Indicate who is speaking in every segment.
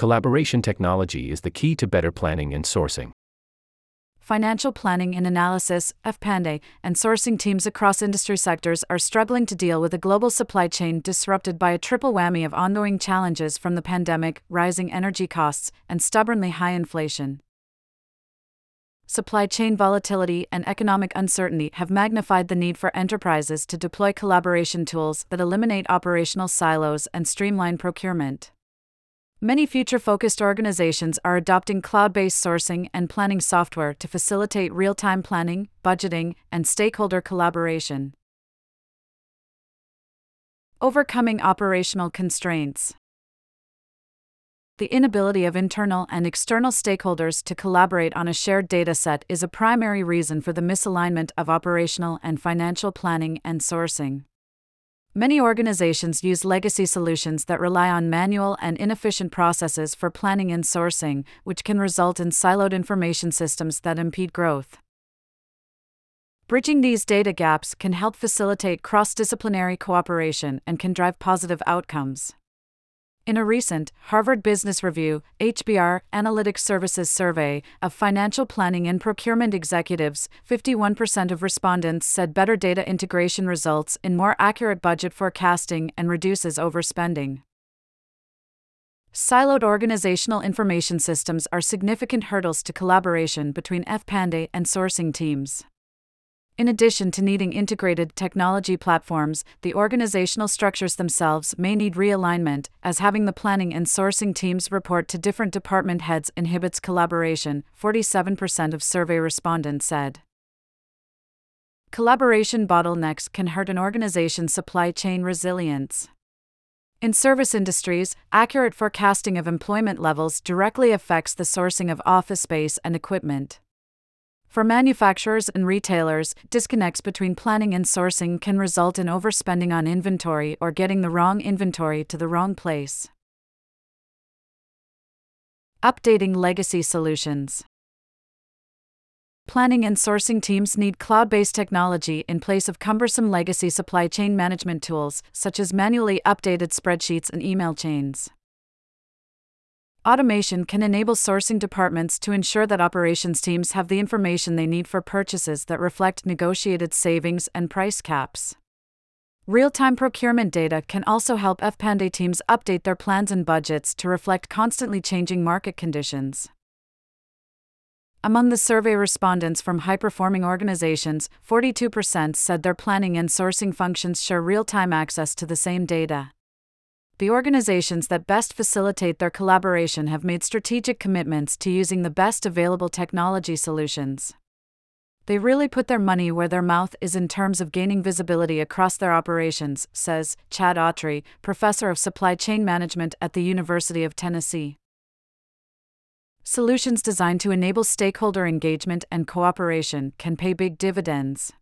Speaker 1: Collaboration technology is the key to better planning and sourcing.
Speaker 2: Financial planning and analysis, FP&A, and sourcing teams across industry sectors are struggling to deal with a global supply chain disrupted by a triple whammy of ongoing challenges from the pandemic, rising energy costs, and stubbornly high inflation. Supply chain volatility and economic uncertainty have magnified the need for enterprises to deploy collaboration tools that eliminate operational silos and streamline procurement. Many future focused organizations are adopting cloud based sourcing and planning software to facilitate real time planning, budgeting, and stakeholder collaboration. Overcoming operational constraints. The inability of internal and external stakeholders to collaborate on a shared data set is a primary reason for the misalignment of operational and financial planning and sourcing. Many organizations use legacy solutions that rely on manual and inefficient processes for planning and sourcing, which can result in siloed information systems that impede growth. Bridging these data gaps can help facilitate cross disciplinary cooperation and can drive positive outcomes. In a recent Harvard Business Review HBR Analytics Services survey of financial planning and procurement executives, 51% of respondents said better data integration results in more accurate budget forecasting and reduces overspending. Siloed organizational information systems are significant hurdles to collaboration between FP&A and sourcing teams. In addition to needing integrated technology platforms, the organizational structures themselves may need realignment, as having the planning and sourcing teams report to different department heads inhibits collaboration, 47% of survey respondents said. Collaboration bottlenecks can hurt an organization's supply chain resilience. In service industries, accurate forecasting of employment levels directly affects the sourcing of office space and equipment. For manufacturers and retailers, disconnects between planning and sourcing can result in overspending on inventory or getting the wrong inventory to the wrong place. Updating legacy solutions. Planning and sourcing teams need cloud based technology in place of cumbersome legacy supply chain management tools, such as manually updated spreadsheets and email chains. Automation can enable sourcing departments to ensure that operations teams have the information they need for purchases that reflect negotiated savings and price caps. Real time procurement data can also help FP&A teams update their plans and budgets to reflect constantly changing market conditions. Among the survey respondents from high performing organizations, 42% said their planning and sourcing functions share real time access to the same data the organizations that best facilitate their collaboration have made strategic commitments to using the best available technology solutions. They really put their money where their mouth is in terms of gaining visibility across their operations, says Chad Autry, professor of supply chain management at the University of Tennessee. Solutions designed to enable stakeholder engagement and cooperation can pay big dividends.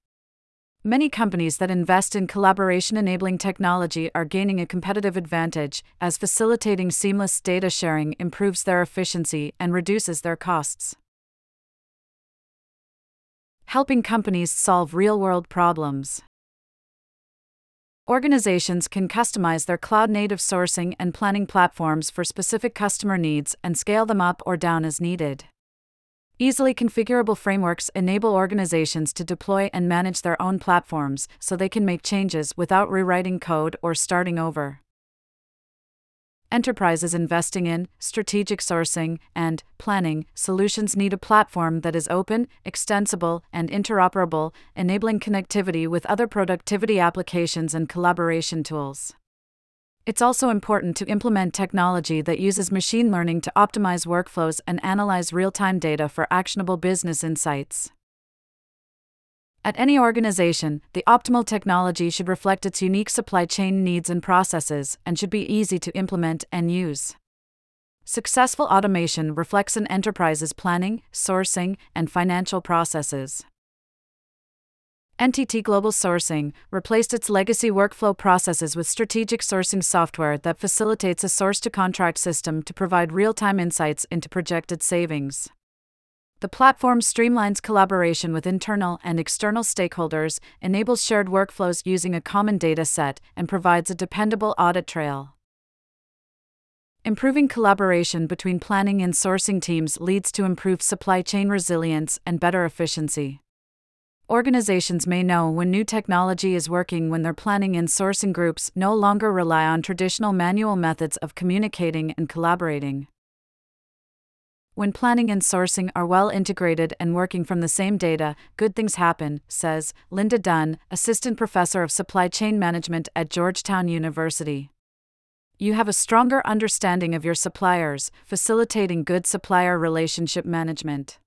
Speaker 2: Many companies that invest in collaboration enabling technology are gaining a competitive advantage, as facilitating seamless data sharing improves their efficiency and reduces their costs. Helping companies solve real world problems. Organizations can customize their cloud native sourcing and planning platforms for specific customer needs and scale them up or down as needed. Easily configurable frameworks enable organizations to deploy and manage their own platforms so they can make changes without rewriting code or starting over. Enterprises investing in strategic sourcing and planning solutions need a platform that is open, extensible, and interoperable, enabling connectivity with other productivity applications and collaboration tools. It's also important to implement technology that uses machine learning to optimize workflows and analyze real time data for actionable business insights. At any organization, the optimal technology should reflect its unique supply chain needs and processes and should be easy to implement and use. Successful automation reflects an enterprise's planning, sourcing, and financial processes. NTT Global Sourcing replaced its legacy workflow processes with strategic sourcing software that facilitates a source to contract system to provide real time insights into projected savings. The platform streamlines collaboration with internal and external stakeholders, enables shared workflows using a common data set, and provides a dependable audit trail. Improving collaboration between planning and sourcing teams leads to improved supply chain resilience and better efficiency. Organizations may know when new technology is working when their planning and sourcing groups no longer rely on traditional manual methods of communicating and collaborating. When planning and sourcing are well integrated and working from the same data, good things happen, says Linda Dunn, Assistant Professor of Supply Chain Management at Georgetown University. You have a stronger understanding of your suppliers, facilitating good supplier relationship management.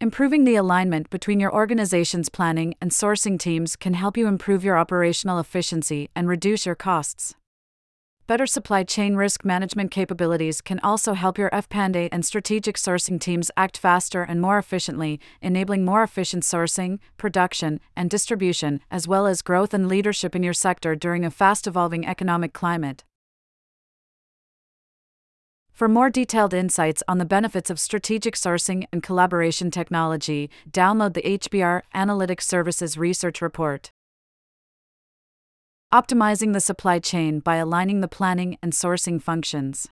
Speaker 2: Improving the alignment between your organization's planning and sourcing teams can help you improve your operational efficiency and reduce your costs. Better supply chain risk management capabilities can also help your FP&A and strategic sourcing teams act faster and more efficiently, enabling more efficient sourcing, production, and distribution, as well as growth and leadership in your sector during a fast evolving economic climate. For more detailed insights on the benefits of strategic sourcing and collaboration technology, download the HBR Analytics Services Research Report. Optimizing the supply chain by aligning the planning and sourcing functions.